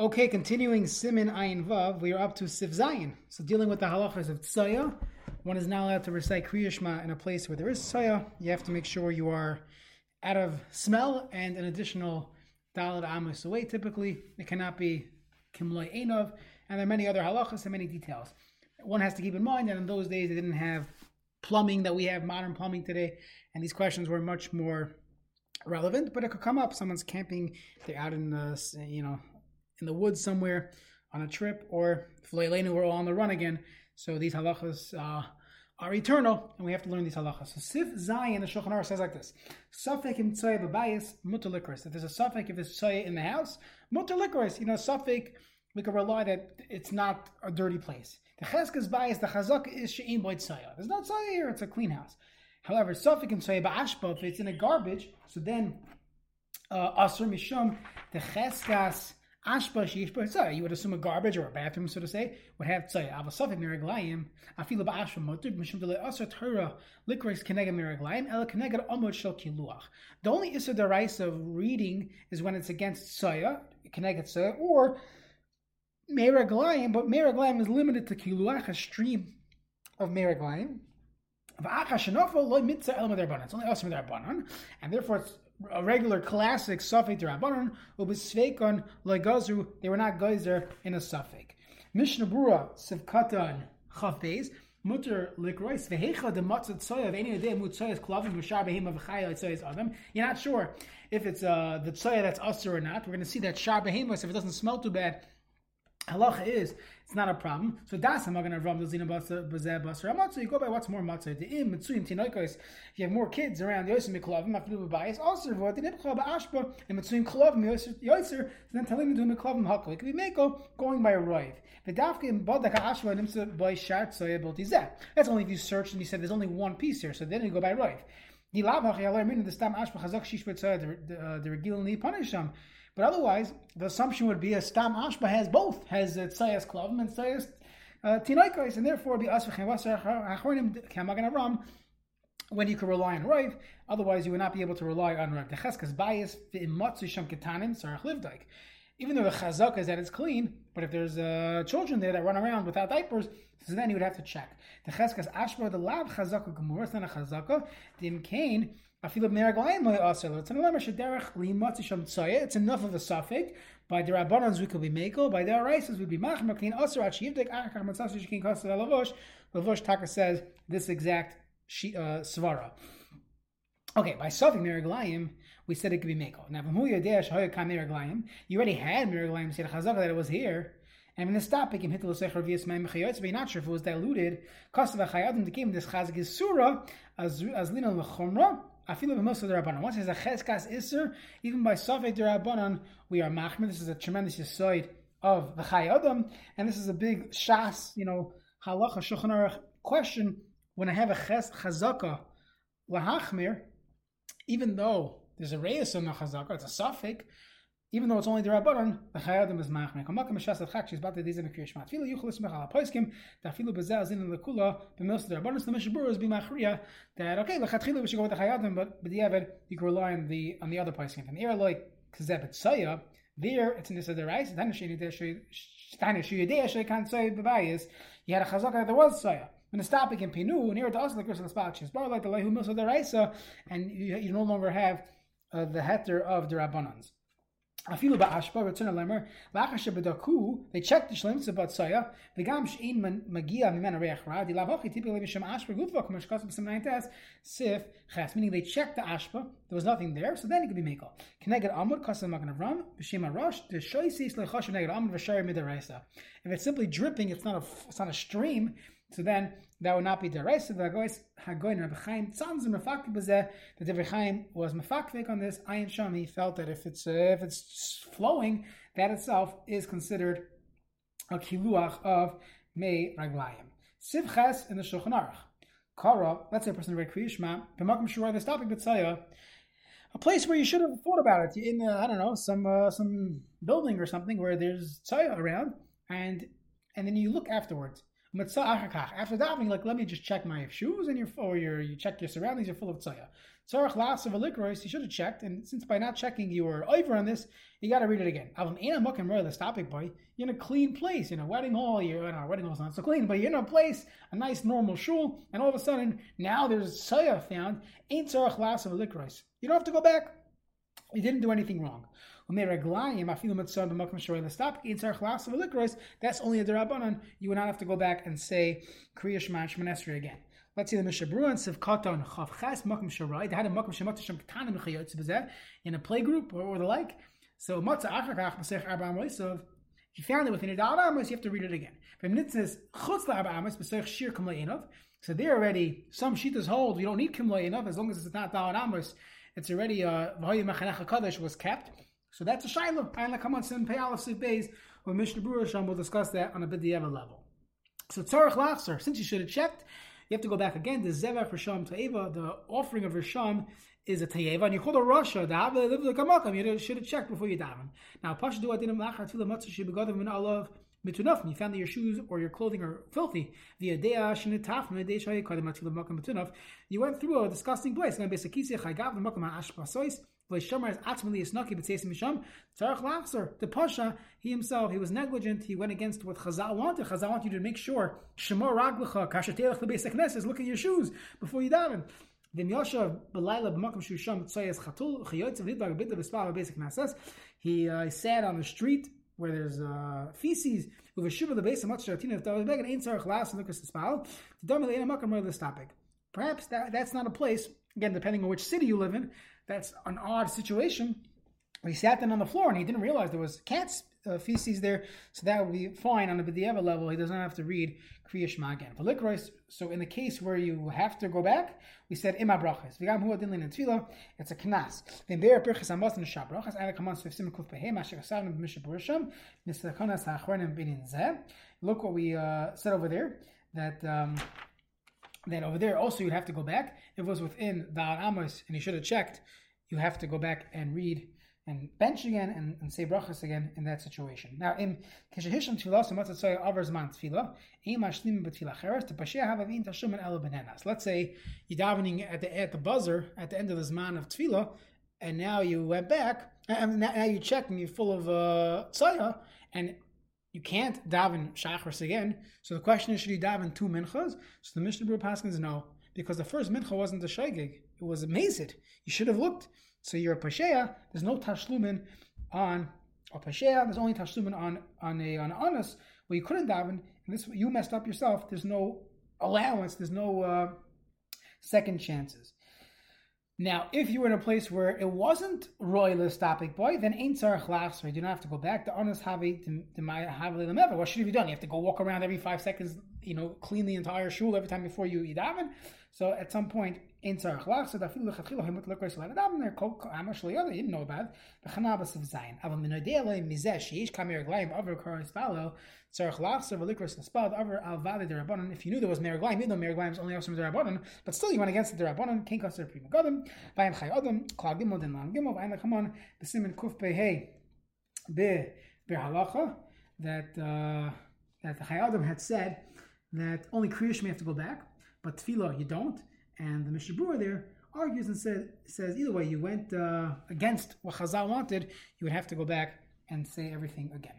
Okay, continuing Simin Ayin Vav, we are up to Sif Zayin. So dealing with the halachas of Tzaya, one is not allowed to recite Kriyashma in a place where there is Tzaya. You have to make sure you are out of smell and an additional Dalad Amos away typically. It cannot be Kimloy Einov, and there are many other halachas and many details. One has to keep in mind that in those days they didn't have plumbing that we have modern plumbing today, and these questions were much more relevant, but it could come up. Someone's camping, they're out in the, you know, in the woods somewhere on a trip, or Fleilenu we're all on the run again. So these halachas uh, are eternal, and we have to learn these halachas. So Sif Zayin, the Shulchan Aruch says like this: Safek im tzoy b'bayis mutar likris. If there's a safek, if there's tzoy in the house, mutar likris. You know, safek, we can rely that it's not a dirty place. The cheskas bayis, the chazak is she'im boy tzoya. There's not tzoya here; it's a clean house. However, safek im tzoy ba'ashba, if it's in a garbage, so then uh, asr mishum the cheskas Ashba sheish tzaya. You would assume a garbage or a bathroom, so to say, would have tzaya. Avasafik miraglayim. Afilu ba'ashba motud mishum dele asar Torah likris keneged miraglayim el keneged amud shel kiluach. The only issur deraisa of reading is when it's against tzaya, keneged tzaya, or meraglayim. But meraglayim is limited to kiluach, a stream of meraglayim. It's only us and therefore it's a regular classic suffix Rabbanon, ubisveikon legazu, they were not geyser in a suffix. Mishnah Brura, Sivkatan Chaf Mutter likrois vehecha de matzah tzoya of any day mut tzoya is klavim b'shar behim of chaya tzoya adam. You're not sure if it's uh, the tzoya that's usher or not. We're going to see that shar behemoth if it doesn't smell too bad. Halacha is it's not a problem. So das am going to ram dozina bazeh basar matzah. You go by what's more matzah. The im mitzuyim tinoikos. You have more kids around yosim miklavim after b'bayis also v'ot the nipcha ba'ashba and mitzuyim klavim yoser. Then telling to do miklavim hakol. It could be meko going by a roiv. The dafke in bodak ha'ashba nimsa by shart soya boltizeh. That's only if you search and you said there's only one piece here. So then you go by roiv. The yalar min the stam ashba chazak b'tzoya the uh, regilin punish them. But otherwise, the assumption would be a stam ashba has both, has tzayas klavim and tzayas uh, tinoikos, and therefore be asvachem achronim kamagan ram when you can rely on Rav, otherwise you would not be able to rely on Rav. The cheskas bias v'immatzu sham ketanim sarach livdaik. Even though the chazaka is that it's clean, but if there's uh, children there that run around without diapers, so then you would have to check. The cheskas ashba the lab chazaka gemur, it's not a chazaka. Dim kain afilu The imkain it's enough of a suffix. By the Rabbanans we could be Mako, by the Araisas we'd be Machma, clean Asr, Achivdik, Achar, Matzasu, Shikin, Kasa, Lavosh. Lavosh Taka says this exact she, uh, Svara. Okay, by suffix Miraglayim, we said it could be Mako. Now, you already had Miraglayim, said Chazaka that it was here. And in this topic, in Hitler Secher Vias Mem Chayotz, we're not sure if it was diluted. Kosav Chayadim, the game this Chazak is Surah, as Lina Lechomra, Afilu b'mosa derabanan. Once there's a cheskas iser, even by sofek derabanan, we are machmir. This is a tremendous yisoid of the Chai Adam, and this is a big shas, you know, halacha shulchan aruch question. When I have a ches chazaka lahachmir, even though there's a reyes on the chazaka, it's a suffix even though it's only the Rabbanon, the Chayadim is Machmir. Kamakam Meshas Chak, she's to dizem Kriya Shema. Tfilu Yuchel Ismech Ala Poiskim, Tafilu Bezeh and Lekula, B'mils the Rabbanon, the Mishabur is B'machriya, that, okay, Lechatchilu, we should go with the Chayadim, but the B'diavad, you can rely on the, on the other Poiskim. And here, like, Kazeb Tzaya, there, it's in this other rice, Shuyadeh, Shay can't say B'bayis, you had a Chazaka that there was Tzaya. When the stopping in Pinu, near to us, like Christmas Spach, she's bar like the Lehu Milsa the Raisa, and you, you no longer have uh, the heter of the Rabbanans. Afilu ba'ashba return lemer la'achashe b'daku they check the shlemitz about saya v'gam she'in magia mimena reach ra di lavachi typically b'shem ashba gutva kumash kasim b'sem nine tes sif ches meaning they checked the ashpa. There was nothing there so then it could be mekel. Keneged amud kasim magen avram b'shem arash the shoysi sleichash keneged amud v'shayir midaresa if it's simply dripping it's not a it's not a stream so then that would not be of the gois hagoin Rabbi Chaim tzanz mefakik b'zeh that Rabbi Chaim was mefakik on this. Ayin Sham he felt that if it's uh, if it's flowing, that itself is considered a kiluach of mei raglayim. Sivches in the Shulchan Aruch. Kara, let's say a person read Kriyishma, b'makom shurah the stopping b'tzaya, a place where you should have thought about it in uh, I don't know some uh, some building or something where there's tzaya around, and and then you look afterwards After davening, like let me just check my shoes and your or your you check your surroundings. You're full of tzaya. Tzarech las of a. You should have checked, and since by not checking you were over on this, you got to read it again. Avam ena mukim the topic boy. You're in a clean place, in a wedding hall. You're in a wedding hall's not so clean, but you're in a place, a nice normal shul, and all of a sudden now there's tzaya found. Ain't tzarech las of a. You don't have to go back. You didn't do anything wrong. That's only a derabanan. You would not have to go back and say Kriya Shema Shemanesri again. Let's see the Mishabru and Sivkaton Chavchas Makim Sharai. They had a Makim Shemata Shem Ketanim Chayotz in a playgroup or, or the like. So Matzah Achakach Masech Arba Moisov. If you found it within a Dal Amos, you have to read it again. So there already, some shitas hold, you don't need Kimla enough as long as it's not Dal Amos. It's already, uh, Kadosh was kept. So that's a Shiloh. I like on Sim Pay Aleph where Mishnah Berurah will discuss that on a B'dieva level. So Tzarech Lachser, since you should have checked, you have to go back again. The Zevach Risham Ta'eva, the offering of Risham is a Ta'eva, and you call the Rasha, the Abba the Kamakam, you should have checked before you daven. Now, Pasha do Adinim Lachar Tfilah Matzah Shibagadav Min Alav mitunaf, you found that your shoes or your clothing are filthy. You went through a disgusting place. The Pasha, he himself, he was negligent. He went against what Chazal wanted. Chazal wanted you to make sure Shemor Raglecha Kashatelech Lebesek Knesses. Look at your shoes before you daven. He uh, sat on the street where there's uh, feces with a shiva the base of much was big and ain't sarach last and look spal to dominate a makam this topic. Perhaps that, that's not a place again depending on which city you live in. That's an odd situation. He sat down on the floor and he didn't realize there was cats uh, feces there, so that would be fine on the B'dieva level. He doesn't have to read Kriya Shema again. So in the case where you have to go back, we said Ima Brachas. V'gam hu adin lin tefila, it's a knas. Then there Birchas Amos and Shab Brachas. Ana kaman svifsim kuf behem asher asavim b'mishah burisham nisakanas ha'achronim zeh. Look what we uh, said over there that. Um, then over there also you'd have to go back. If it was within the Amos and you should have checked, you have to go back and read and bench again and, and say brachas again in that situation. Now, in kishahisham tefillah, so matzah avers man tefillah, ein mashlim betefillah cheres, to pasheh havavin tashum and elo benenas. Let's say you're davening at the at the buzzer at the end of the zman of tefillah, and now you went back, and now you check and you're full of uh, and you can't daven shachris again. So the question is, should you daven two minchas? So the Mishnah Berurah Paskins no, because the first mincha wasn't the shaygig; it was a mazid. You should have looked. So you're a pasheya. There's no tashlumin on a pasheya. There's only tashlumin on on a on honest where you couldn't daven, and this you messed up yourself. There's no allowance. There's no uh, second chances. Now, if you were in a place where it wasn't royalist topic boy, then ain't tzarech lachs, you do not have to go back. The honest havi to my havi lemever. What should you be done? You have to go walk around every five seconds, you know, clean the entire shul every time before you eat daven. So at some point, in tzarech lach, so that feel lechatchila him with lekos let adam there kol amash liyada. He didn't know about bechanabas of zayin. Aval minodele mizeh sheish kamer glayim over koros balo tzarech lach so velikros nespad over al vali derabanan. If you knew there was meraglayim, even though meraglayim is only also derabanan, but still you went against the derabanan. King kaser prima gadam vayim chay adam klal gimel den lang gimel vayim lechaman besimin kuf behei be Be halacha that uh, that the Chai Adam had said that only Kriyash may have to go back, but Tefillah you don't. And the Mishnah Berurah there argues and said, says either way, you went uh, against what Chazal wanted, you would have to go back and say everything again.